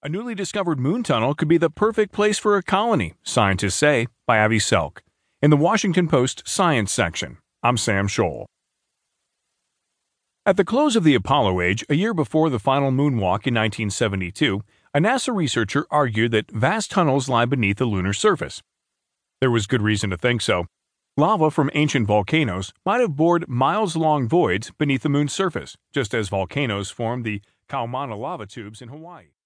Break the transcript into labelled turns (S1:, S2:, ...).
S1: A newly discovered moon tunnel could be the perfect place for a colony, scientists say, by Avi Selk. In the Washington Post Science section, I'm Sam Scholl. At the close of the Apollo age, a year before the final moonwalk in 1972, a NASA researcher argued that vast tunnels lie beneath the lunar surface. There was good reason to think so. Lava from ancient volcanoes might have bored miles long voids beneath the moon's surface, just as volcanoes formed the Kaumana lava tubes in Hawaii.